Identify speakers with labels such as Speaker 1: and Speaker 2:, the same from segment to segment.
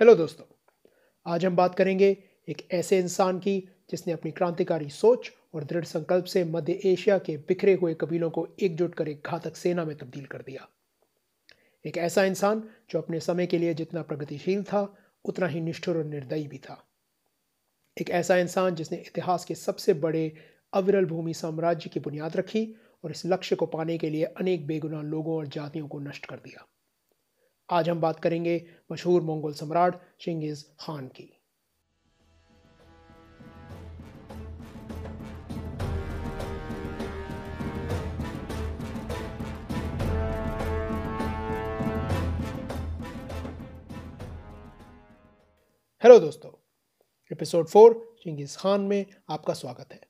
Speaker 1: Hello दोस्तों। आज हम बात करेंगे एक ऐसे इंसान की जिसने अपनी क्रांतिकारी सोच और दृढ़ संकल्प से मध्य एशिया के बिखरे हुए कबीलों को एकजुट कर एक घातक सेना में तब्दील कर दिया। एक ऐसा इंसान जो अपने समय के लिए जितना प्रगतिशील था, उतना ही निष्ठुर और निर्दयी भी था। एक ऐसा इंसान जिसने इतिहास के सबसे बड़े अविरल भूमि साम्राज्य की बुनियाद रखी और इस लक्ष्य को पाने के लिए अनेक बेगुनाह लोगों और जातियों को नष्ट कर दिया। आज हम बात करेंगे मशहूर मंगोल सम्राट चिंगिस खान की। हेलो दोस्तों, एपिसोड फोर चिंगिस खान में आपका स्वागत है।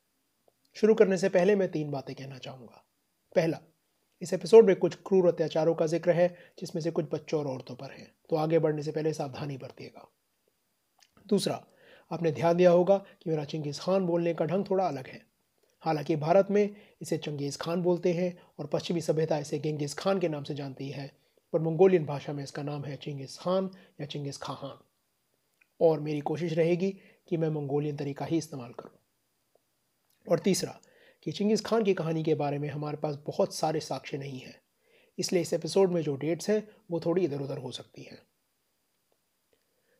Speaker 1: शुरू करने से पहले मैं तीन बातें कहना चाहूँगा। पहला इस एपिसोड में कुछ क्रूर अत्याचारों का ज़िक्र है, जिसमें से कुछ बच्चों और औरतों पर है। तो आगे बढ़ने से पहले सावधानी बरतिएगा। दूसरा, आपने ध्यान दिया होगा कि मेरा चिंगेज़ खान बोलने का ढंग थोड़ा अलग है। हालाँकि भारत में इसे चंगेज़ खान बोलते हैं और पश्चिमी सभ्यता इसे गेंगिस खान के नाम से जानती है, पर मंगोलियन भाषा में इसका नाम है चिंगिस खान या चिंगिस खान और मेरी कोशिश रहेगी कि मैं मंगोलियन तरीका ही इस्तेमाल करूँ। और तीसरा कि चिंगिस खान की कहानी के बारे में हमारे पास बहुत सारे साक्ष्य नहीं हैं। इसलिए इस एपिसोड में जो डेट्स हैं, वो थोड़ी इधर उधर हो सकती हैं।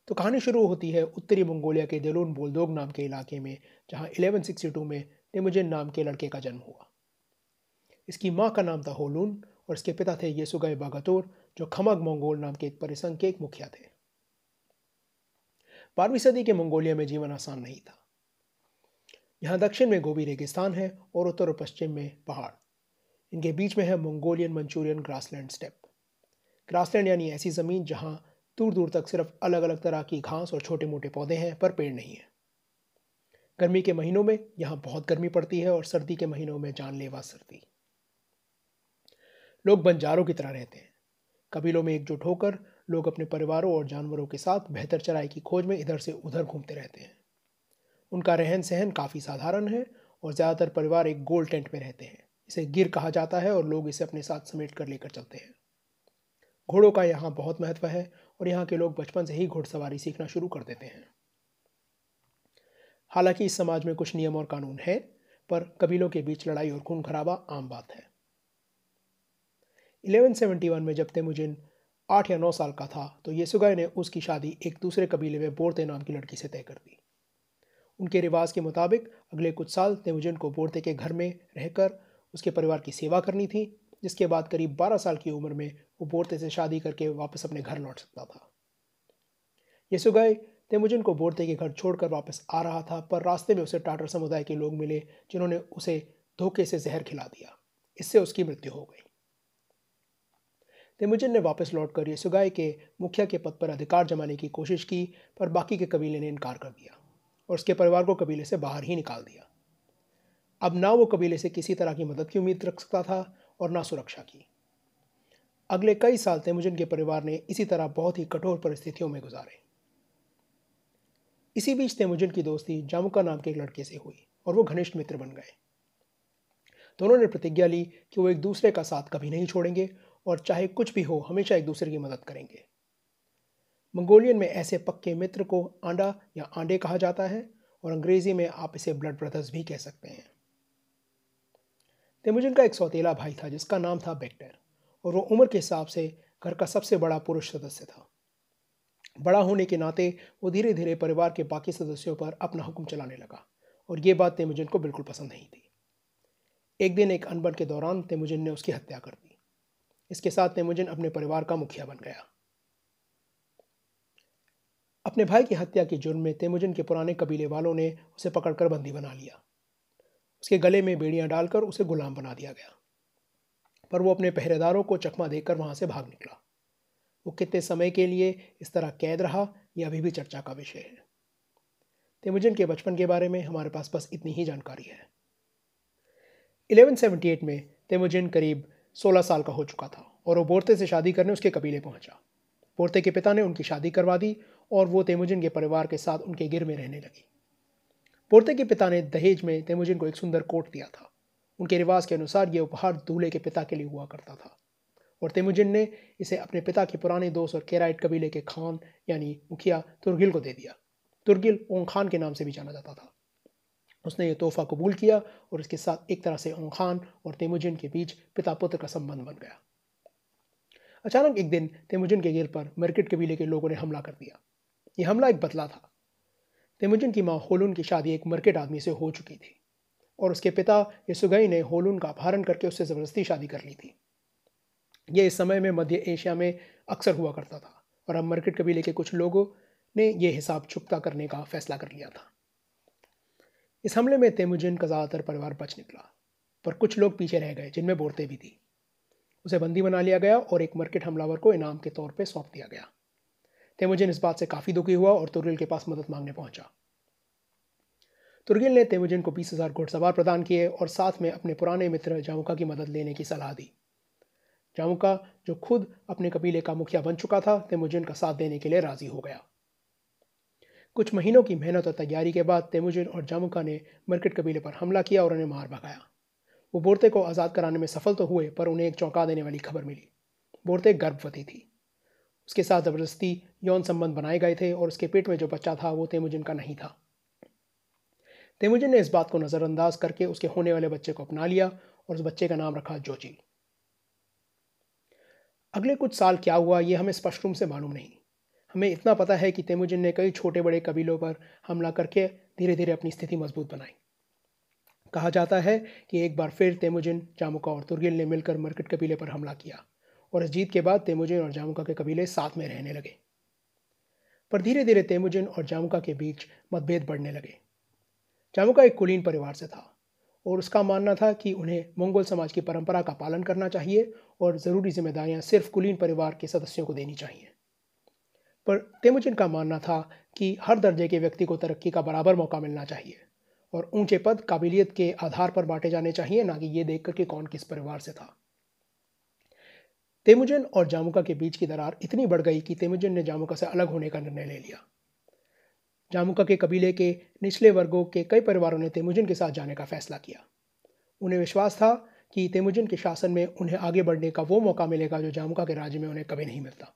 Speaker 1: तो कहानी शुरू होती है उत्तरी मंगोलिया के देलून बोलदोग नाम के इलाके में, जहाँ 1162 में तेमुजिन नाम के लड़के का जन्म हुआ। इसकी माँ का नाम था होलून और इसके पिता थे येसुगाई बागातोर, जो खमग मंगोल नाम के एक परिसंघ के एक मुखिया थे। बारहवीं सदी के मंगोलिया में जीवन आसान नहीं था। यहाँ दक्षिण में गोबी रेगिस्तान है और उत्तर और पश्चिम में पहाड़। इनके बीच में है Mongolian Manchurian grassland steppe. Grassland यानी ऐसी ज़मीन जहाँ दूर दूर तक सिर्फ़ अलग अलग तरह की घास और छोटे मोटे पौधे हैं, पर पेड़ नहीं है। गर्मी के महीनों में यहाँ बहुत गर्मी पड़ती है और सर्दी के महीनों में जानलेवा सर्दी। लोग बंजारों की तरह रहते हैं। कबीलों में एकजुट होकर लोग अपने परिवारों और जानवरों के साथ बेहतर चराई की खोज में इधर से उधर घूमते रहते हैं। उनका रहन सहन काफ़ी साधारण है और ज़्यादातर परिवार एक गोल टेंट में रहते हैं। इसे गिर कहा जाता है और लोग इसे अपने साथ समेट कर लेकर चलते हैं। घोड़ों का यहाँ बहुत महत्व है और यहाँ के लोग बचपन से ही घोड़सवारी सीखना शुरू कर देते हैं। हालाँकि इस समाज में कुछ नियम और कानून है, पर कबीलों के बीच लड़ाई और खून खराबा आम बात है। 1171 में जब तेमुजिन आठ या नौ साल का था तो येसुगाई ने उसकी शादी एक दूसरे कबीले में बोरते नाम की लड़की से तय कर दी। उनके रिवाज के मुताबिक, अगले कुछ साल तेमुजिन को बोरते के घर में रहकर उसके परिवार की सेवा करनी थी, जिसके बाद करीब 12 साल की उम्र में वो बोरते से शादी करके वापस अपने घर लौट सकता था। यसुगाई तेमुजिन को बोरते के घर छोड़कर वापस आ रहा था, पर रास्ते में उसे टाटर समुदाय के लोग मिले, जिन्होंने उसे धोखे से जहर खिला दिया। इससे उसकी मृत्यु हो गई। तेमुजिन ने वापस लौटकर यसुगाई के मुखिया के पद पर अधिकार जमाने की कोशिश की, पर बाकी के कबीले ने इनकार कर दिया। और उसके परिवार को कबीले से बाहर ही निकाल दिया। अब ना वो कबीले से किसी तरह की मदद की उम्मीद रख सकता था और ना सुरक्षा की। अगले कई साल तेमुजिन के परिवार ने इसी तरह बहुत ही कठोर परिस्थितियों में गुजारे। इसी बीच तेमुजिन की दोस्ती जामुका नाम के एक लड़के से हुई और वो घनिष्ठ मित्र बन गए। दोनों ने प्रतिज्ञा ली कि वो एक दूसरे का साथ कभी नहीं छोड़ेंगे और चाहे कुछ भी हो, हमेशा एक दूसरे की मदद करेंगे। मंगोलियन में ऐसे पक्के मित्र को आंडा या आंडे कहा जाता है और अंग्रेज़ी में आप इसे ब्लड ब्रदर्स भी कह सकते हैं। तेमुजिन का एक सौतेला भाई था, जिसका नाम था बेक्टर और वो उम्र के हिसाब से घर का सबसे बड़ा पुरुष सदस्य था। बड़ा होने के नाते वो धीरे धीरे परिवार के बाकी सदस्यों पर अपना हुक्म चलाने लगा और ये बात तेमुजिन को बिल्कुल पसंद नहीं थी। एक दिन एक अनबन के दौरान तेमुजिन ने उसकी हत्या कर दी। इसके साथ तेमुजिन अपने परिवार का मुखिया बन गया। अपने भाई की हत्या के जुर्म में तेमुजिन के पुराने कबीले वालों ने उसे पकड़कर बंदी बना लिया। उसके गले में बेड़ियाँ डालकर उसे गुलाम बना दिया गया। पर वो अपने पहरेदारों को चकमा देकर वहाँ से भाग निकला। वो कितने समय के लिए इस तरह कैद रहा यह अभी भी चर्चा का विषय है। तेमुजिन के बचपन के बारे में हमारे पास बस इतनी ही जानकारी है। 1178 में तेमुजिन करीब 16 साल का हो चुका था और वो बोरते से शादी करने उसके कबीले पहुँचा। बोरते के पिता ने उनकी शादी करवा दी और वो तेमुजिन के परिवार के साथ उनके गिर में रहने लगी। पोर्ते के पिता ने दहेज में तेमुजिन को एक सुंदर कोट दिया था। उनके रिवाज के अनुसार यह उपहार दूल्हे के पिता के लिए हुआ करता था। और तेमुजिन ने इसे अपने पिता के पुराने दोस्त और केराइट कबीले के खान, यानी मुखिया तुर्गिल को दे दिया। तुर्गिल ओंग खान के नाम से भी जाना जाता था। उसने ये तोहफा कबूल किया और इसके साथ एक तरह से ओंग खान और तेमुजिन के बीच पिता पुत्र का संबंध बन गया। अचानक एक दिन तेमुजिन के गिर पर मर्किट कबीले के लोगों ने हमला कर दिया। यह हमला एक बदला था। तेमुजिन की माँ होलुन की शादी एक मर्किट आदमी से हो चुकी थी और उसके पिता यसुगई ने होलुन का अपहरण करके उससे ज़बरदस्ती शादी कर ली थी। यह इस समय में मध्य एशिया में अक्सर हुआ करता था और अब मर्किट कबीले के कुछ लोगों ने यह हिसाब चुकता करने का फैसला कर लिया था। इस हमले में तेमुजिन का ज़्यादातर परिवार बच निकला, पर कुछ लोग पीछे रह गए जिनमें बोरते भी थी। उसे बंदी बना लिया गया और एक मर्किट हमलावर को इनाम के तौर पर सौंप दिया गया। तेमुजिन इस बात से काफ़ी दुखी हुआ और तुर्गिल के पास मदद मांगने पहुँचा। तुर्गिल ने तेमुजिन को बीस हज़ार घुड़सवार प्रदान किए और साथ में अपने पुराने मित्र जामुका की मदद लेने की सलाह दी। जामुका, जो खुद अपने कबीले का मुखिया बन चुका था तेमुजिन का साथ देने के लिए राज़ी हो गया। कुछ महीनों की मेहनत और तैयारी के बाद तेमुजिन और जामुका ने मर्किट कबीले पर हमला किया और उन्हें मार भगाया। वो बोरते को आज़ाद कराने में सफल तो हुए, पर उन्हें एक चौंका देने वाली खबर मिली। बोरते गर्भवती थी। उसके साथ ज़बरदस्ती यौन संबंध बनाए गए थे और उसके पेट में जो बच्चा था, वो तेमुजिन का नहीं था। तेमुजिन ने इस बात को नज़रअंदाज करके उसके होने वाले बच्चे को अपना लिया और उस बच्चे का नाम रखा जोची अगले कुछ साल क्या हुआ, ये हमें स्पष्ट रूप से मालूम नहीं। हमें इतना पता है कि तेमुजिन ने कई छोटे बड़े कबीलों पर हमला करके धीरे धीरे अपनी स्थिति मज़बूत बनाई। कहा जाता है कि एक बार फिर तेमुजिन जामुका और तुर्गिल ने मिलकर मरकट कबीले पर हमला किया। और इस जीत के बाद तेमुजिन और जामुका के कबीले साथ में रहने लगे। पर धीरे धीरे तेमुजिन और जामुका के बीच मतभेद बढ़ने लगे। जामुका एक कुलीन परिवार से था और उसका मानना था कि उन्हें मंगोल समाज की परंपरा का पालन करना चाहिए और ज़रूरी जिम्मेदारियाँ सिर्फ़ कुलीन परिवार के सदस्यों को देनी चाहिए। पर तेमुजिन का मानना था कि हर दर्जे के व्यक्ति को तरक्की का बराबर मौका मिलना चाहिए और ऊँचे पद, काबिलियत के आधार पर बांटे जाने चाहिए, ना कि ये देखकर कि कौन किस परिवार से था। तेमुजिन और जामुका के बीच की दरार इतनी बढ़ गई कि तेमुजिन ने जामुका से अलग होने का निर्णय ले लिया। जामुका के कबीले के निचले वर्गों के कई परिवारों ने तेमुजिन के साथ जाने का फैसला किया। उन्हें विश्वास था कि तेमुजिन के शासन में उन्हें आगे बढ़ने का वो मौका मिलेगा जो जामुका के राज्य में उन्हें कभी नहीं मिलता।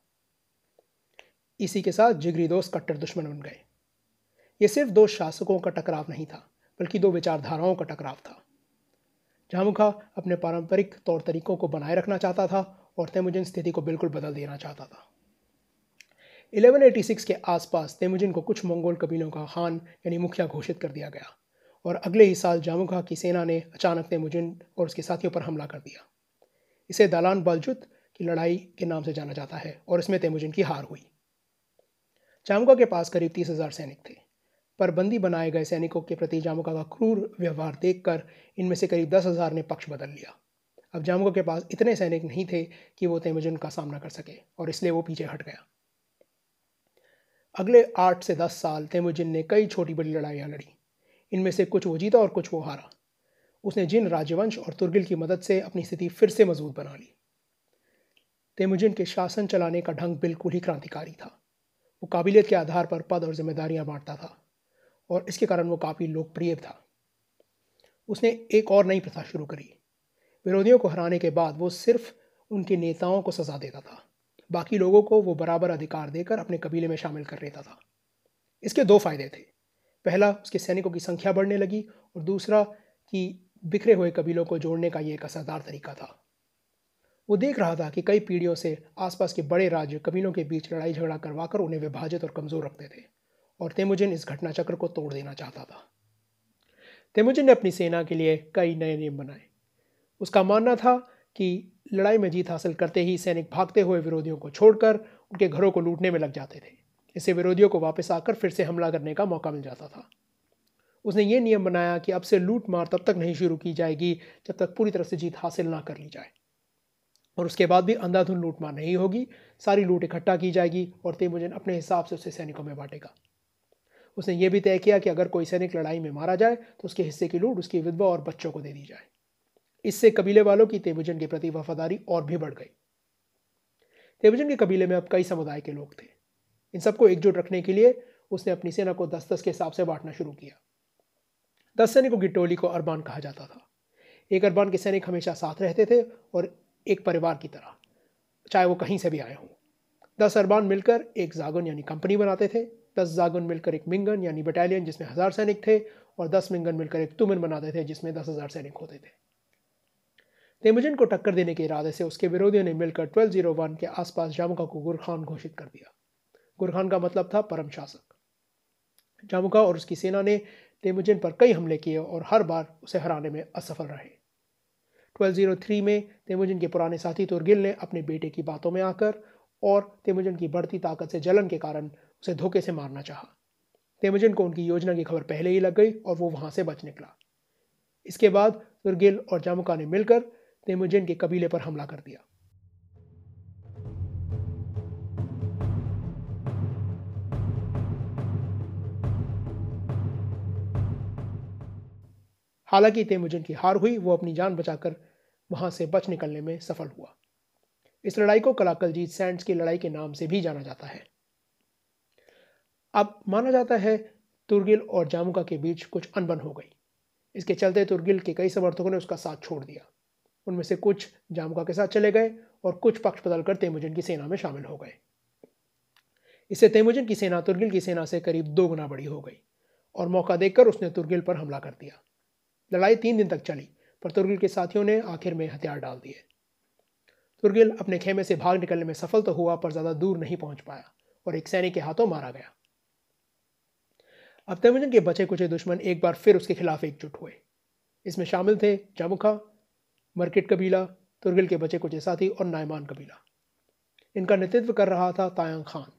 Speaker 1: इसी के साथ जिगरी दोस्त कट्टर दुश्मन बन गए। ये सिर्फ़ दो शासकों का टकराव नहीं था, बल्कि दो विचारधाराओं का टकराव था। जामुखा अपने पारंपरिक तौर तरीकों को बनाए रखना चाहता था और तेमुजिन स्थिति को बिल्कुल बदल देना चाहता था। 1186 के आसपास तेमुजिन को कुछ मंगोल कबीलों का खान यानी मुखिया घोषित कर दिया गया और अगले ही साल जामुखा की सेना ने अचानक तेमुजिन और उसके साथियों पर हमला कर दिया। इसे दालान बलजुत की लड़ाई के नाम से जाना जाता है और इसमें तेमुजिन की हार हुई। जामुका के पास करीब तीस हज़ार सैनिक थे। पर बंदी बनाए गए सैनिकों के प्रति जामुका का क्रूर व्यवहार देखकर इनमें से करीब दस हज़ार ने पक्ष बदल लिया। अब जामगो के पास इतने सैनिक नहीं थे कि वो तेमुजिन का सामना कर सके, और इसलिए वो पीछे हट गया। अगले आठ से दस साल तेमुजिन ने कई छोटी बड़ी लड़ाइयाँ लड़ी। इनमें से कुछ वो जीता और कुछ वो हारा। उसने जिन राजवंश और तुर्गिल की मदद से अपनी स्थिति फिर से मज़बूत बना ली। तेमुजिन के शासन चलाने का ढंग बिल्कुल ही क्रांतिकारी था। वो काबिलियत के आधार पर पद और जिम्मेदारियाँ बांटता था, और इसके कारण वो काफ़ी लोकप्रिय था। उसने एक और नई प्रथा शुरू करी विरोधियों को हराने के बाद वो सिर्फ़ उनके नेताओं को सजा देता था। बाकी लोगों को वो बराबर अधिकार देकर अपने कबीले में शामिल कर लेता था। इसके दो फ़ायदे थे। पहला, उसके सैनिकों की संख्या बढ़ने लगी और दूसरा, कि बिखरे हुए कबीलों को जोड़ने का ये एक असरदार तरीका था। वो देख रहा था कि कई पीढ़ियों से आसपास के बड़े राज्य कबीलों के बीच लड़ाई झगड़ा करवाकर उन्हें विभाजित और कमज़ोर रखते थे और तेमुजिन इस घटना चक्र को तोड़ देना चाहता था। तेमुजिन ने अपनी सेना के लिए कई नए नियम बनाए। उसका मानना था कि लड़ाई में जीत हासिल करते ही सैनिक भागते हुए विरोधियों को छोड़कर उनके घरों को लूटने में लग जाते थे। इससे विरोधियों को वापस आकर फिर से हमला करने का मौका मिल जाता था। उसने ये नियम बनाया कि अब से लूट मार तब तक नहीं शुरू की जाएगी जब तक पूरी तरह से जीत हासिल ना कर ली जाए। और उसके बाद भी अंधाधुन लूट मार नहीं होगी, सारी लूट इकट्ठा की जाएगी और तेमुजिन अपने हिसाब से उसे सैनिकों में बांटेगा। उसने ये भी तय किया कि अगर कोई सैनिक लड़ाई में मारा जाए तो उसके हिस्से की लूट उसकी विधवा और बच्चों को दे दी जाए। इससे कबीले वालों की तेमुजन के प्रति वफादारी और भी बढ़ गई। तेमुजन के कबीले में अब कई समुदाय के लोग थे। इन सबको एकजुट रखने के लिए उसने अपनी सेना को दस दस के हिसाब से बांटना शुरू किया। दस सैनिकों की टोली को अरबान कहा जाता था। एक अरबान के सैनिक हमेशा साथ रहते थे और एक परिवार की तरह, चाहे वो कहीं से भी आए हों। दस अरबान मिलकर एक जागुन यानी कंपनी बनाते थे। दस जागुन मिलकर एक मिंगन यानी बटालियन जिसमें हज़ार सैनिक थे और दस मिंगन मिलकर एक तुमन बनाते थे जिसमें दस हज़ार सैनिक होते थे। तेमुजिन को टक्कर देने के इरादे से उसके विरोधियों ने मिलकर 1201 के आसपास जामुका को गुरखान घोषित कर दिया। गुरखान का मतलब था परम शासक। जामुका और उसकी सेना ने तेमुजिन पर कई हमले किए और हर बार उसे हराने में असफल रहे। 1203 में तेमुजिन के पुराने साथी तुर्गिल ने अपने बेटे की बातों में आकर और तेमुजिन की बढ़ती ताकत से जलन के कारण उसे धोखे से मारना चाहा। तेमुजिन को उनकी योजना की खबर पहले ही लग गई और वो वहाँ से बच निकला। इसके बाद तुर्गिल और जामुका ने मिलकर तेमुजिन के कबीले पर हमला कर दिया। हालाँकि तेमुजिन की हार हुई, वो अपनी जान बचाकर वहाँ से बच निकलने में सफल हुआ। इस लड़ाई को कलाकलजीत सैंड्स की लड़ाई के नाम से भी जाना जाता है। अब माना जाता है तुर्गिल और जामुका के बीच कुछ अनबन हो गई। इसके चलते तुर्गिल के कई समर्थकों ने उसका साथ छोड़ दिया। उनमें से कुछ जामुका के साथ चले गए और कुछ पक्ष बदलकर तेमुजिन की सेना में शामिल हो गए। इससे तेमुजिन की सेना तुर्गिल की सेना से करीब दो गुना बड़ी हो गई और मौका देखकर उसने तुर्गिल पर हमला कर दिया। लड़ाई तीन दिन तक चली, पर तुर्गिल के साथियों ने आखिर में हथियार डाल दिए। तुर्गिल अपने खेमे से भाग निकलने में सफल तो हुआ, पर ज़्यादा दूर नहीं पहुँच पाया और एक सैनिक के हाथों मारा गया। अब तेमुजिन के बचे कुचे दुश्मन एक बार फिर उसके खिलाफ एकजुट हुए। इसमें शामिल थे जामुखा मरकिट कबीला, तुर्गिल के बचे कुचे साथी और नायमान कबीला। इनका नेतृत्व कर रहा था तायंग खान,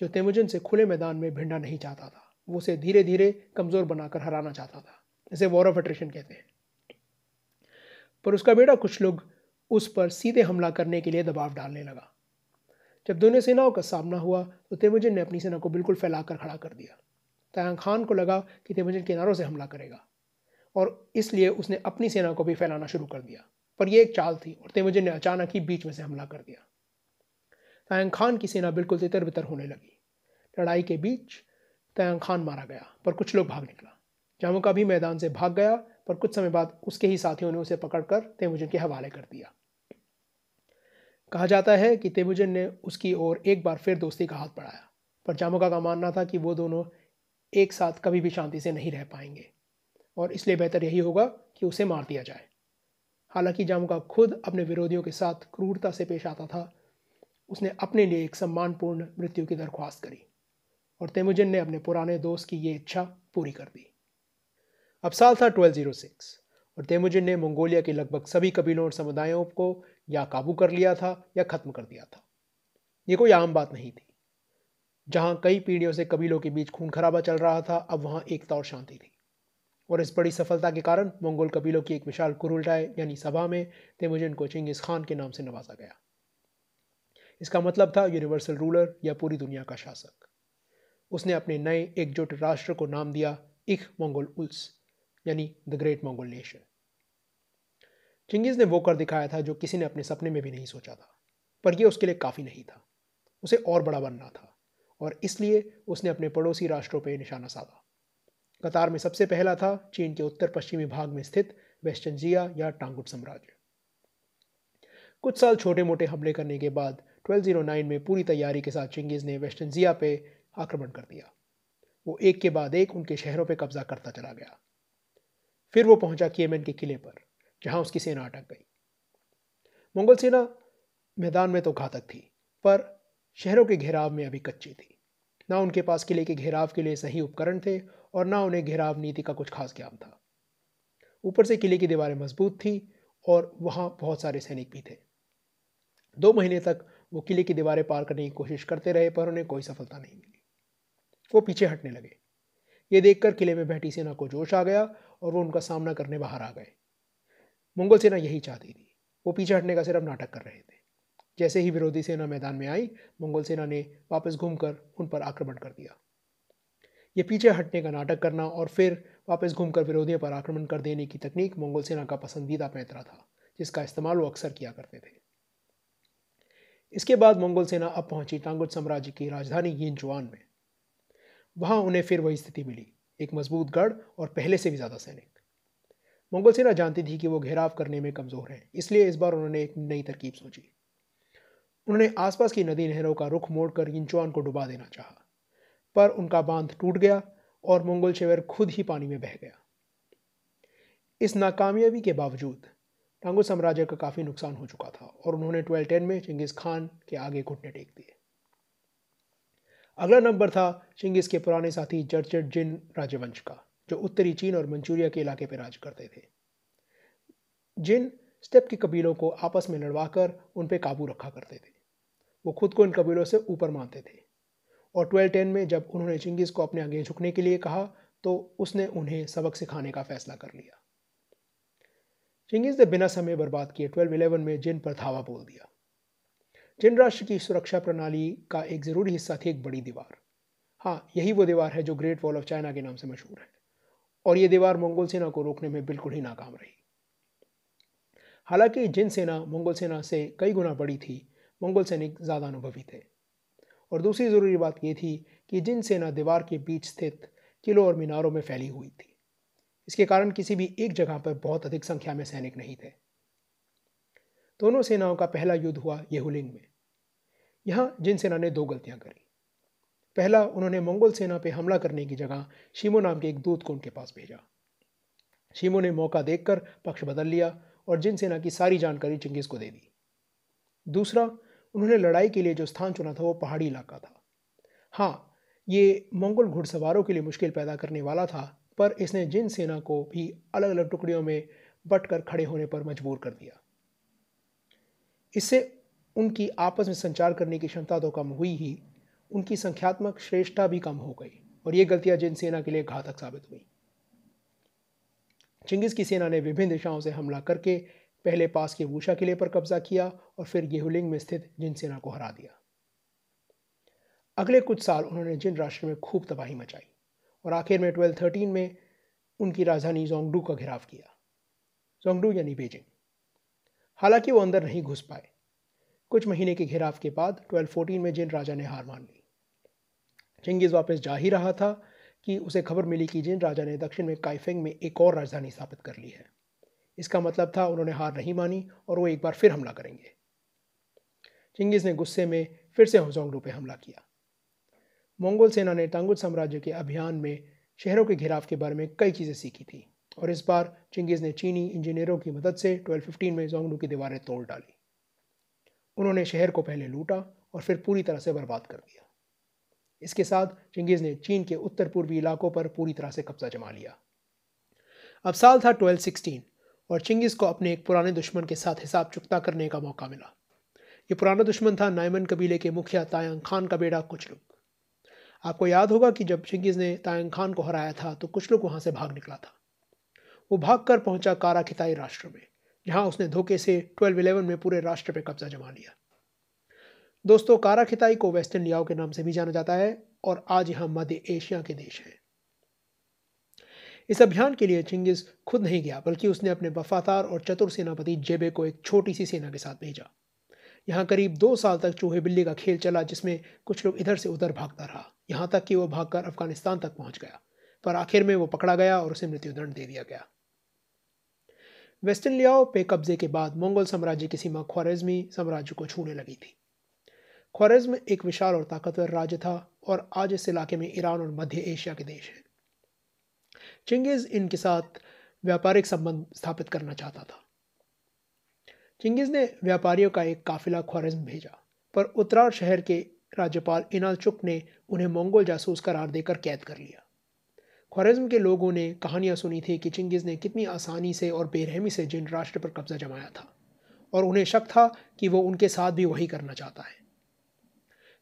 Speaker 1: जो तेमुजिन से खुले मैदान में भिंडा नहीं चाहता था। वो उसे धीरे धीरे कमज़ोर बनाकर हराना चाहता था इसे वॉर ऑफ़ अट्रेशन कहते हैं। पर उसका बेटा कुछ लोग उस पर सीधे हमला करने के लिए दबाव डालने लगा। जब दोनों सेनाओं का सामना हुआ तो तेमुजिन ने अपनी सेना को बिल्कुल फैलाकर खड़ा कर दिया। तयांग खान को लगा कि तेमुजिन किनारों से हमला करेगा, और इसलिए उसने अपनी सेना को भी फैलाना शुरू कर दिया। पर यह एक चाल थी और तेमुजिन ने अचानक ही बीच में से हमला कर दिया। तयांग खान की सेना बिल्कुल तितर बितर होने लगी। लड़ाई के बीच तयंग खान मारा गया, पर कुछ लोग भाग निकला। जामू का भी मैदान से भाग गया, पर कुछ समय बाद उसके ही साथियों ने उसे पकड़कर तेमुजिन के हवाले कर दिया। कहा जाता है कि तेमुजिन ने उसकी ओर एक बार फिर दोस्ती का हाथ बढ़ाया, पर जामुका का मानना था कि वो दोनों एक साथ कभी भी शांति से नहीं रह पाएँगे, और इसलिए बेहतर यही होगा कि उसे मार दिया जाए। हालाँकि जामुका खुद अपने विरोधियों के साथ क्रूरता से पेश आता था। उसने अपने लिए एक सम्मानपूर्ण मृत्यु की दरख्वास्त करी और तेमुजिन ने अपने पुराने दोस्त की ये इच्छा पूरी कर दी। अब साल था 1206 और तेमुजिन ने मंगोलिया के लगभग सभी कबीलों और समुदायों को या काबू कर लिया था या ख़त्म कर दिया था। ये कोई आम बात नहीं थी। जहाँ कई पीढ़ियों से कबीलों के बीच खून खराबा चल रहा था, अब वहाँ एकता और शांति थी। और इस बड़ी सफलता के कारण मंगोल कबीलों की एक विशाल कुरुलटाए यानी सभा में तेमुजिन को चिंगिस खान के नाम से नवाजा गया। इसका मतलब था यूनिवर्सल रूलर या पूरी दुनिया का शासक। उसने अपने नए एकजुट राष्ट्र को नाम दिया इख मंगोल उल्स, यानी the great Mongol nation Chinggis ने वो कर दिखाया था जो किसी ने अपने सपने में भी नहीं सोचा था, पर यह उसके लिए काफ़ी नहीं था। उसे और बड़ा बनना था, और इसलिए उसने अपने पड़ोसी राष्ट्रों पर निशाना साधा। कतार में सबसे पहला था चीन के उत्तर पश्चिमी भाग में स्थित वेस्टर्नजिया या टांगुट साम्राज्य। कुछ साल छोटे मोटे हमले करने के बाद 1209 में पूरी तैयारी के साथ चिंगिस ने वेस्टर्नजिया पे आक्रमण कर दिया। वो एक के बाद एक उनके शहरों पे कब्जा करता चला गया। फिर वो पहुँचा कियमन के किले पर, जहाँ उसकी सेना अटक गई। मंगोल सेना मैदान में तो घातक थी, पर शहरों के घेराव में अभी कच्ची थी। ना उनके पास किले के घेराव के लिए सही उपकरण थे और ना उन्हें घेराव नीति का कुछ खास ज्ञान था। ऊपर से किले की दीवारें मज़बूत थी और वहाँ बहुत सारे सैनिक भी थे। दो महीने तक वो किले की दीवारें पार करने की कोशिश करते रहे, पर उन्हें कोई सफलता नहीं मिली। वो पीछे हटने लगे। ये देखकर किले में बैठी सेना को जोश आ गया और वो उनका सामना करने बाहर आ गए। मंगोल सेना यही चाहती थी। वो पीछे हटने का सिर्फ़ नाटक कर रहे थे। जैसे ही विरोधी सेना मैदान में आई, मंगोल सेना ने वापस घूमकर उन पर आक्रमण कर दिया। ये पीछे हटने का नाटक करना और फिर वापस घूमकर विरोधियों पर आक्रमण कर देने की तकनीक मंगोल सेना का पसंदीदा पैतरा था, जिसका इस्तेमाल वो अक्सर किया करते थे। इसके बाद मंगोल सेना अब पहुँची टांगुट साम्राज्य की राजधानी यिनचुआन में। वहाँ उन्हें फिर वही स्थिति मिली, एक मज़बूत गढ़ और पहले से भी ज़्यादा सैनिक। मंगोल सेना जानती थी कि वो घेराव करने में कमज़ोर है, इसलिए इस बार उन्होंने एक नई तरकीब सोची। उन्होंने आसपास की नदी नहरों का रुख मोड़कर यिंचुआन को डुबा देना चाहा। पर उनका बाँध टूट गया और मंगोल शेवर खुद ही पानी में बह गया। इस नाकामयाबी के बावजूद टांगो साम्राज्य का काफ़ी नुकसान हो चुका था और उन्होंने ट्वेल्व टेन में चिंगिस खान के आगे घुटने टेक दिए। अगला नंबर था चिंगिस के पुराने साथी जर्चर जिन राजवंश का, जो उत्तरी चीन और मंचूरिया के इलाके पर राज करते थे। जिन स्टेप के कबीलों को आपस में लड़वाकर उन पर काबू रखा करते थे। वो खुद को इन कबीलों से ऊपर मानते थे। और ट्वेल्व टेन में जब उन्होंने चिंगिस को अपने आगे झुकने के लिए कहा तो उसने उन्हें सबक सिखाने का फैसला कर लिया। चिंगिस ने बिना समय बर्बाद किए ट्वेल्व इलेवन में जिन पर धावा बोल दिया। जिन राष्ट्र की सुरक्षा प्रणाली का एक ज़रूरी हिस्सा थी, एक बड़ी दीवार। हाँ यही वो दीवार है जो ग्रेट वॉल ऑफ़ चाइना के नाम से मशहूर है। और ये दीवार मंगोल सेना को रोकने में बिल्कुल ही नाकाम रही। हालाँकि जिन सेना, मंगोल सेना से कई गुना बड़ी थी, मंगोल सैनिक ज़्यादा अनुभवी थे। और दूसरी ज़रूरी बात यह थी कि जिन सेना दीवार के बीच स्थित किलों और मीनारों में फैली हुई थी, इसके कारण किसी भी एक जगह पर बहुत अधिक संख्या में सैनिक नहीं थे। दोनों सेनाओं का पहला युद्ध हुआ येहुलिंग में। यहाँ जिन सेना ने दो गलतियाँ करी। पहला, उन्होंने मंगोल सेना पर हमला करने की जगह शीमो नाम के एक दूत को उनके पास भेजा। शीमो ने मौका देखकर पक्ष बदल लिया और जिन सेना की सारी जानकारी चिंगिस को दे दी। दूसरा उन्होंने लड़ाई के लिए जो स्थान चुना था वो पहाड़ी इलाका था। हाँ ये मंगोल घुड़सवारों के लिए मुश्किल पैदा करने वाला था, पर इसने जिन सेना को भी अलग अलग टुकड़ियों में बटकर खड़े होने पर मजबूर कर दिया। इससे उनकी आपस में संचार करने की क्षमता तो कम हुई ही, उनकी संख्यात्मक श्रेष्ठता भी कम हो गई, और ये गलतियाँ जिन सेना के लिए घातक साबित हुई। चिंगिस की सेना ने विभिन्न दिशाओं से हमला करके पहले पास के वूशा किले पर कब्जा किया और फिर गेहुलिंग में स्थित जिन सेना को हरा दिया। अगले कुछ साल उन्होंने जिन राष्ट्र में खूब तबाही मचाई और आखिर में ट्वेल्व थर्टीन में उनकी राजधानी जोंगडू का घिराव किया। जोंगडू यानी बेजिंग। हालाँकि वो अंदर नहीं घुस पाए। कुछ महीने के घिराव के बाद ट्वेल्व फोर्टीन में जिन राजा ने हार मान ली। चिंगिस वापस जा ही रहा था कि उसे खबर मिली कि जिन राजा ने दक्षिण में काइफेंग में एक और राजधानी स्थापित कर ली है। इसका मतलब था उन्होंने हार नहीं मानी और वो एक बार फिर हमला करेंगे। चिंगिस ने गुस्से में फिर से होजोंगडू पर हमला किया। मंगोल सेना ने टांगुल साम्राज्य के अभियान में शहरों के घिराव के बारे में कई चीज़ें सीखी थी और इस बार चिंगिस ने चीनी इंजीनियरों की मदद से 1215 में जोंगडू की दीवारें तोड़ डाली। उन्होंने शहर को पहले लूटा और फिर पूरी तरह से बर्बाद कर दिया। इसके साथ चिंगिस ने चीन के उत्तर पूर्वी इलाकों पर पूरी तरह से कब्जा जमा लिया। अब साल था 1216 और चिंगिस को अपने एक पुराने दुश्मन के साथ हिसाब चुकता करने का मौका मिला। ये पुराना दुश्मन था नायमन कबीले के मुखिया तायंग खान का बेटा कुचलुक। आपको याद होगा कि जब चिंगिस ने तायंग खान को हराया था तो कुचलुक वहाँ से भाग निकला था। वो भाग कर पहुँचा कारा खिताई राष्ट्र में, जहाँ उसने धोखे से ट्वेल्व इलेवन में पूरे राष्ट्र पर कब्जा जमा लिया। दोस्तों, कारा खिताई को वेस्टर्न लियाओ के नाम से भी जाना जाता है और आज यहाँ मध्य एशिया के देश हैं। इस अभियान के लिए चिंगिस खुद नहीं गया, बल्कि उसने अपने वफादार और चतुर सेनापति जेबे को एक छोटी सी सेना के साथ भेजा। यहाँ करीब दो साल तक चूहे बिल्ली का खेल चला, जिसमें कुछ लोग इधर से उधर भागता रहा। यहाँ तक कि वो भागकर अफ़गानिस्तान तक पहुँच गया, पर आखिर में वो पकड़ा गया और उसे मृत्युदंड दे दिया गया। वेस्टर्न लियाओ पे कब्जे के बाद मंगोल साम्राज्य की सीमा ख्वारिज्मी साम्राज्य को छूने लगी थी। ख्वारिज्म एक विशाल और ताकतवर राज्य था और आज इस इलाके में ईरान और मध्य एशिया के देश हैं। चिंगिज इनके साथ व्यापारिक संबंध स्थापित करना चाहता था। चिंगिज ने व्यापारियों का एक काफिला ख्वारिज्म भेजा, पर उत्तरार शहर के राज्यपाल इनालचुक ने उन्हें मंगोल जासूस करार देकर कैद कर लिया। ख्वारिज्म के लोगों ने कहानियाँ सुनी थी कि चिंगिज ने कितनी आसानी से और बेरहमी से जिन राष्ट्र पर कब्जा जमाया था, और उन्हें शक था कि वो उनके साथ भी वही करना चाहता है।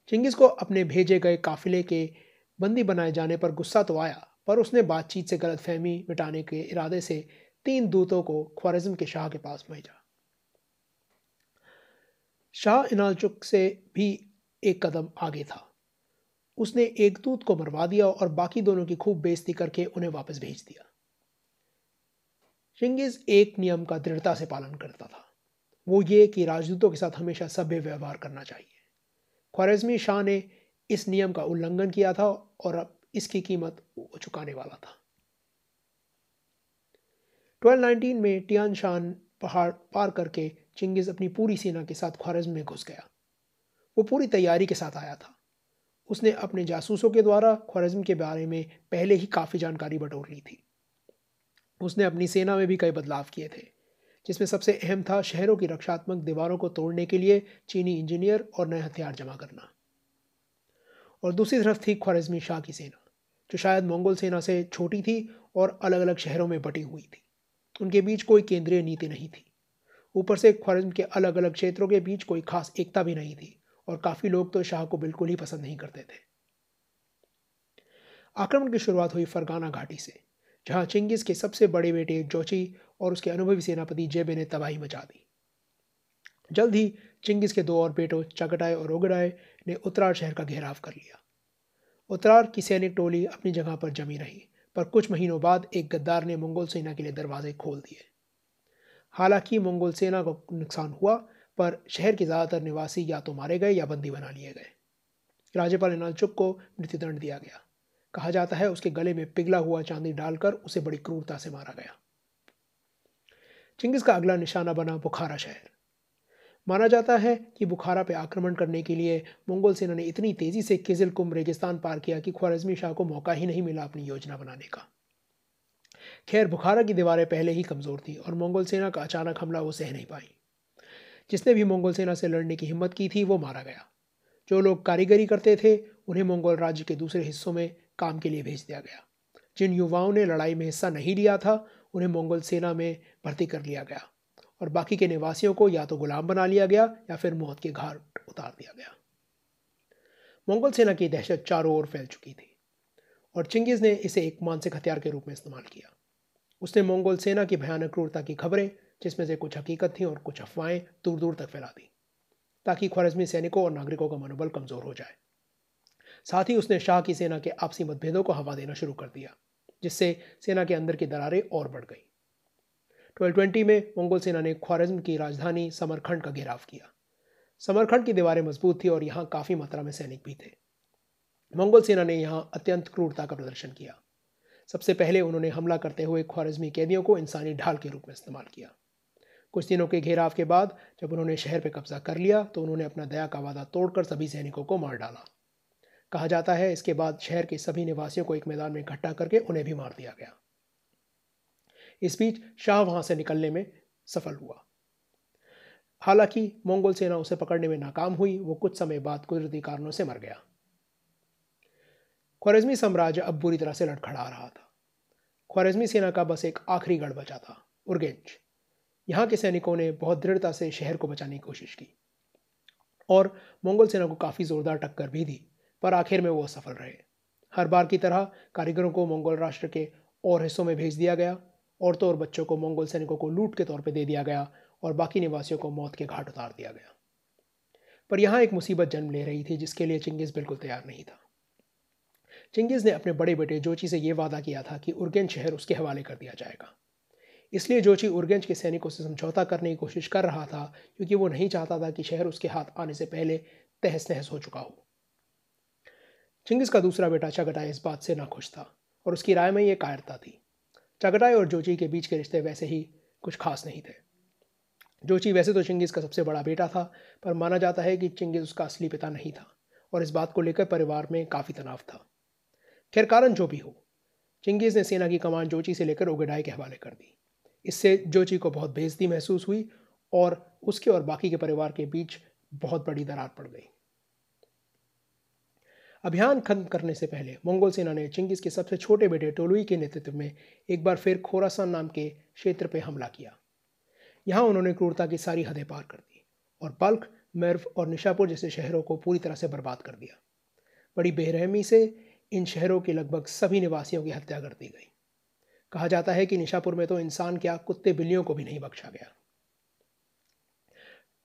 Speaker 1: चिंगिस को अपने भेजे गए काफिले के बंदी बनाए जाने पर गुस्सा तो आया पर उसने बातचीत से गलतफहमी मिटाने के इरादे से तीन दूतों को ख्वारिज्म के शाह के पास भेजा। शाह इनालचुक से भी एक कदम आगे था। उसने एक दूत को मरवा दिया और बाकी दोनों की खूब बेइज्जती करके उन्हें वापस भेज दिया। चिंगिस एक नियम का दृढ़ता से पालन करता था। वो ये कि राजदूतों के साथ हमेशा सभ्य व्यवहार करना चाहिए। ख्वारजमी शाह ने इस नियम का उल्लंघन किया था और अब इसकी कीमत वो चुकाने वाला था। 1219 में टियान शान पहाड़ पार करके चिंगिस अपनी पूरी सेना के साथ ख्वारज्म में घुस गया। वो पूरी तैयारी के साथ आया था। उसने अपने जासूसों के द्वारा ख्वारिज्म के बारे में पहले ही काफ़ी जानकारी बटोर ली थी। उसने अपनी सेना में भी कई बदलाव किए थे, जिसमें सबसे अहम था शहरों की रक्षात्मक दीवारों को तोड़ने के लिए चीनी इंजीनियर और नए हथियार जमा करना। और दूसरी तरफ़ थी ख्वारिज्मी शाह की सेना, जो शायद मंगोल सेना से छोटी थी और अलग अलग शहरों में बटी हुई थी। उनके बीच कोई केंद्रीय नीति नहीं थी। ऊपर से ख्वारिज्म के अलग अलग क्षेत्रों के बीच कोई खास एकता भी नहीं थी और काफ़ी लोग तो शाह को बिल्कुल ही पसंद नहीं करते थे। आक्रमण की शुरुआत हुई फरगाना घाटी से, जहाँ चिंगिस के सबसे बड़े बेटे जोची और उसके अनुभवी सेनापति जेबे ने तबाही मचा दी। जल्द ही चिंगिस के दो और बेटों चगटाए और ओगड़ाए ने उत्तरार शहर का घेराव कर लिया। उत्तरार की सैनिक टोली अपनी जगह पर जमी रही, पर कुछ महीनों बाद एक गद्दार ने मंगोल सेना के लिए दरवाजे खोल दिए। हालाँकि मंगोल सेना को नुकसान हुआ, पर शहर के ज़्यादातर निवासी या तो मारे गए या बंदी बना लिए गए। राज्यपाल इनालचुक को मृत्युदंड दिया गया। कहा जाता है उसके गले में पिघला हुआ चांदी डालकर उसे बड़ी क्रूरता से मारा गया। चिंगिस का अगला निशाना बना बुखारा शहर। माना जाता है कि बुखारा पर आक्रमण करने के लिए मंगोल सेना ने इतनी तेज़ी से किजिल कुंभ रेगिस्तान पार किया कि ख्वारजमी शाह को मौका ही नहीं मिला अपनी योजना बनाने का। खैर, बुखारा की दीवारें पहले ही कमज़ोर थी और मंगोल सेना का अचानक हमला वो सह नहीं पाई। जिसने भी मंगोल सेना से लड़ने की हिम्मत की थी, वो मारा गया। जो लोग कारीगरी करते थे, उन्हें मंगोल राज्य के दूसरे हिस्सों में काम के लिए भेज दिया गया। जिन युवाओं ने लड़ाई में हिस्सा नहीं लिया था, उन्हें मंगोल सेना में भर्ती कर लिया गया। और बाकी के निवासियों को या तो गुलाम बना लिया गया या फिर मौत के घाट उतार दिया गया। मंगोल सेना की दहशत चारों ओर फैल चुकी थी और चिंगिस ने इसे एक मानसिक हथियार के रूप में इस्तेमाल किया। उसने मंगोल सेना की भयानक क्रूरता की खबरें, जिसमें से कुछ हकीकत थी और कुछ अफवाहें दूर दूर तक फैला दी, ताकि ख्वारजमी सैनिकों और नागरिकों का मनोबल कमज़ोर हो जाए। साथ ही उसने शाह की सेना के आपसी मतभेदों को हवा देना शुरू कर दिया, जिससे सेना के अंदर की दरारें और बढ़ गई। 1220 में मंगोल सेना ने ख्वारज्म की राजधानी समरखंड का घेराव किया। समरखंड की दीवारें मज़बूत थी और यहाँ काफ़ी मात्रा में सैनिक भी थे। मंगोल सेना ने यहाँ अत्यंत क्रूरता का प्रदर्शन किया। सबसे पहले उन्होंने हमला करते हुए ख्वारजमी कैदियों को इंसानी ढाल के रूप में इस्तेमाल किया। कुछ दिनों के घेराव के बाद जब उन्होंने शहर पर कब्जा कर लिया तो उन्होंने अपना दया का वादा तोड़कर सभी सैनिकों को मार डाला। कहा जाता है, इसके बाद शहर के सभी निवासियों को एक मैदान में इकट्ठा करके उन्हें भी मार दिया गया। इस बीच शाह वहाँ से निकलने में सफल हुआ। हालाँकि मंगोल सेना उसे पकड़ने में नाकाम हुई, वो कुछ समय बाद कुदरती कारणों से मर गया। ख्वारिज्मी साम्राज्य अब बुरी तरह से लड़खड़ा रहा था। ख्वारिज्मी सेना का बस एक आखिरी गढ़ बचा था उर्गेंज यहाँ के सैनिकों ने बहुत दृढ़ता से शहर को बचाने की कोशिश की। और मंगोल सेना को काफ़ी ज़ोरदार टक्कर भी दी, पर आखिर में वो सफल रहे। हर बार की तरह कारीगरों को मंगोल राष्ट्र के और हिस्सों में भेज दिया गया औरतों और बच्चों को मंगोल सैनिकों को लूट के तौर पर दे दिया गया और बाकी निवासियों को मौत के घाट उतार दिया गया। पर यहाँ एक मुसीबत जन्म ले रही थी, जिसके लिए चिंगिस बिल्कुल तैयार नहीं था। चिंगिस ने अपने बड़े बेटे जोची से यह वादा किया था कि उर्गेंज शहर उसके हवाले कर दिया जाएगा। इसलिए जोची उर्गेंज के सैनिकों से समझौता करने की कोशिश कर रहा था, क्योंकि वो नहीं चाहता था कि शहर उसके हाथ आने से पहले तहस नहस हो चुका हो। चिंगिस का दूसरा बेटा चगटाई इस बात से नाखुश था और उसकी राय में ये कायरता थी चगटाई और जोची के बीच के रिश्ते वैसे ही कुछ खास नहीं थे। जोची वैसे तो चिंगिस का सबसे बड़ा बेटा था, पर माना जाता है कि चिंगिस उसका असली पिता नहीं था और इस बात को लेकर परिवार में काफ़ी तनाव था। खैर कारण जो भी हो, चिंगिस ने सेना की कमान जोची से लेकर ओगेडाई के हवाले कर दी। इससे जोची को बहुत बेजती महसूस हुई और उसके और बाकी के परिवार के बीच बहुत बड़ी दरार पड़ गई। अभियान खत्म करने से पहले मंगोल सेना ने चिंगिस के सबसे छोटे बेटे टोलुई के नेतृत्व में एक बार फिर खोरासान नाम के क्षेत्र पर हमला किया। यहाँ उन्होंने क्रूरता की सारी हदें पार कर दी और बल्क मर्व और निशापुर जैसे शहरों को पूरी तरह से बर्बाद कर दिया। बड़ी बेरहमी से इन शहरों के लगभग सभी निवासियों की हत्या कर दी गई। कहा जाता है कि निशापुर में तो इंसान क्या कुत्ते बिल्लियों को भी नहीं बख्शा गया।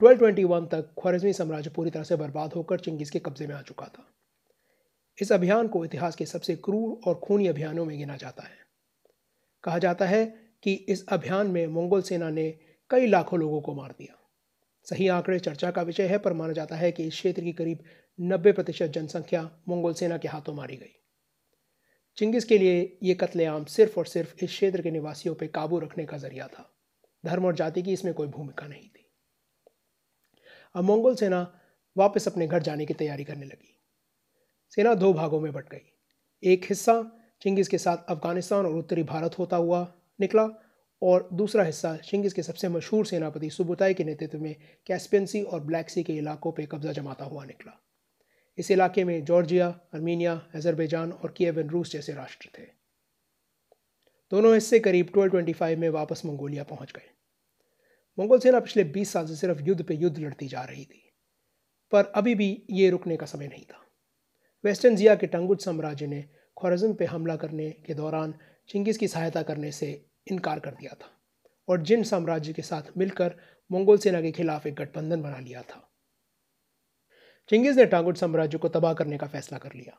Speaker 1: 1221 तक ख्वारिज्मी साम्राज्य पूरी तरह से बर्बाद होकर चिंगिस के कब्जे में आ चुका था। इस अभियान को इतिहास के सबसे क्रूर और खूनी अभियानों में गिना जाता है। कहा जाता है कि इस अभियान में मंगोल सेना ने कई लाखों लोगों को मार दिया। सही आंकड़े चर्चा का विषय है, पर माना जाता है कि इस क्षेत्र की करीब 90 प्रतिशत जनसंख्या मंगोल सेना के हाथों मारी गई। चिंगिस के लिए ये कत्लेआम सिर्फ़ और सिर्फ़ इस क्षेत्र के निवासियों पर काबू रखने का ज़रिया था। धर्म और जाति की इसमें कोई भूमिका नहीं थी। अब मंगोल सेना वापस अपने घर जाने की तैयारी करने लगी। सेना दो भागों में बट गई। एक हिस्सा चिंगिस के साथ अफ़गानिस्तान और उत्तरी भारत होता हुआ निकला और दूसरा हिस्सा चिंगिस के सबसे मशहूर सेनापति सुबुताई के नेतृत्व में कैस्पियन सी और ब्लैक सी के इलाकों पर कब्जा जमाता हुआ निकला। इस इलाके में जॉर्जिया अर्मीनिया अजरबैजान और किएवन रूस जैसे राष्ट्र थे। दोनों हिस्से करीब 1225 में वापस मंगोलिया पहुँच गए। मंगोल सेना पिछले 20 साल से सिर्फ़ युद्ध पे युद्ध लड़ती जा रही थी, पर अभी भी ये रुकने का समय नहीं था। वेस्टर्न जिया के टंगुट साम्राज्य ने ख्वारज़म पे हमला करने के दौरान चिंगिस की सहायता करने से इनकार कर दिया था और जिन साम्राज्य के साथ मिलकर मंगोल सेना के खिलाफ एक गठबंधन बना लिया था। चिंगिस ने टांगुट साम्राज्य को तबाह करने का फैसला कर लिया।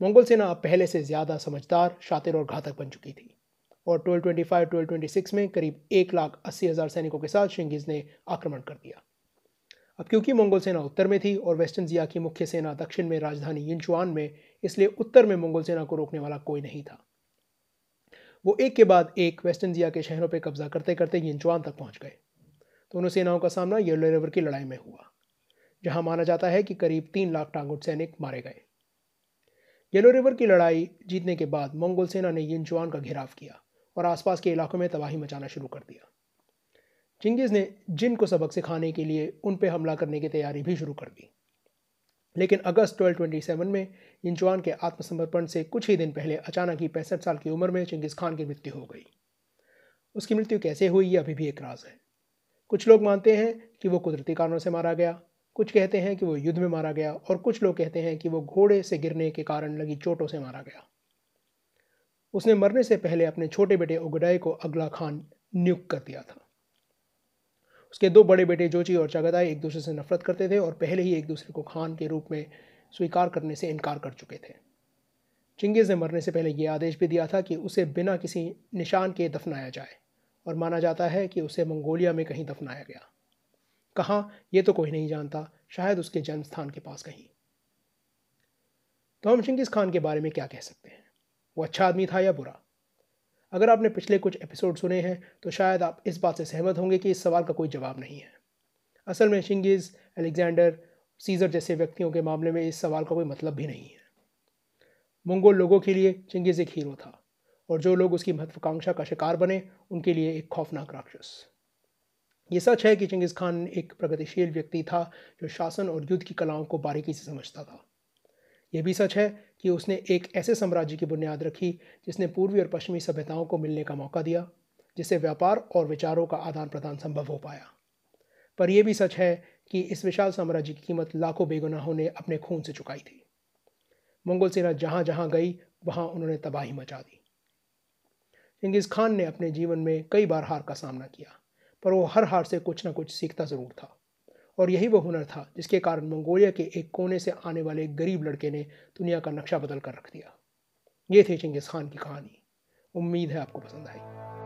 Speaker 1: मंगोल सेना अब पहले से ज़्यादा समझदार, शातिर और घातक बन चुकी थी और 1225 1226 में करीब एक लाख अस्सी हज़ार सैनिकों के साथ चिंगिस ने आक्रमण कर दिया। अब क्योंकि मंगोल सेना उत्तर में थी और वेस्टर्न जिया की मुख्य सेना दक्षिण में राजधानी यिंचुआन में, इसलिए उत्तर में मंगोल सेना को रोकने वाला कोई नहीं था। वो एक के बाद एक वेस्टर्न जिया के शहरों पर कब्जा करते करते यिंचुआन तक पहुँच गए। दोनों सेनाओं का सामना येलो रिवर की लड़ाई में हुआ, जहाँ माना जाता है कि करीब तीन लाख टांगुट सैनिक मारे गए। येलो रिवर की लड़ाई जीतने के बाद मंगोल सेना ने यिंचुआन का घेराव किया और आसपास के इलाकों में तबाही मचाना शुरू कर दिया। चिंगिस ने जिन को सबक सिखाने के लिए उन पर हमला करने की तैयारी भी शुरू कर दी। लेकिन अगस्त 1227 में इंचवान के आत्मसमर्पण से कुछ ही दिन पहले अचानक ही पैंसठ साल की उम्र में चिंगिस खान की मृत्यु हो गई। उसकी मृत्यु कैसे हुई, ये अभी भी एक राज है। कुछ लोग मानते हैं कि वो कुदरती कारणों से मारा गया, कुछ कहते हैं कि वो युद्ध में मारा गया, और कुछ लोग कहते हैं कि वो घोड़े से गिरने के कारण लगी चोटों से मारा गया। उसने मरने से पहले अपने छोटे बेटे उगडाई को अगला खान नियुक्त कर दिया था। उसके दो बड़े बेटे जोची और चगदाई एक दूसरे से नफरत करते थे और पहले ही एक दूसरे को खान के रूप में स्वीकार करने से इनकार कर चुके थे। चिंगेज ने मरने से पहले ये आदेश भी दिया था कि उसे बिना किसी निशान के दफनाया जाए और माना जाता है कि उसे मंगोलिया में कहीं दफनाया गया। कहाँ? ये तो कोई नहीं जानता। शायद उसके जन्म स्थान के पास कहीं। तो हम चिंगिस खान के बारे में क्या कह सकते हैं? वो अच्छा आदमी था या बुरा? अगर आपने पिछले कुछ एपिसोड सुने हैं तो शायद आप इस बात से सहमत होंगे कि इस सवाल का कोई जवाब नहीं है। असल में शिंगिज अलेक्जेंडर सीजर जैसे व्यक्तियों के मामले में इस सवाल का कोई मतलब भी नहीं है। मंगोल लोगों के लिए चिंगिज एक हीरो था, और जो लोग उसकी महत्वाकांक्षा का शिकार बने, उनके लिए एक खौफनाक राक्षस। ये सच है कि चिंगिस खान एक प्रगतिशील व्यक्ति था, जो शासन और युद्ध की कलाओं को बारीकी से समझता था। यह भी सच है कि उसने एक ऐसे साम्राज्य की बुनियाद रखी जिसने पूर्वी और पश्चिमी सभ्यताओं को मिलने का मौका दिया, जिससे व्यापार और विचारों का आदान प्रदान संभव हो पाया। पर यह भी सच है कि इस विशाल साम्राज्य की कीमत लाखों बेगुनाहों ने अपने खून से चुकाई थी। मंगोल सेना जहाँ जहाँ गई, वहाँ उन्होंने तबाही मचा दी। चिंगिस खान ने अपने जीवन में कई बार हार का सामना किया, पर वो हर हार से कुछ ना कुछ सीखता ज़रूर था। और यही वो हुनर था, जिसके कारण मंगोलिया के एक कोने से आने वाले गरीब लड़के ने दुनिया का नक्शा बदल कर रख दिया। ये थे चिंगिस खान की कहानी। उम्मीद है आपको पसंद आई।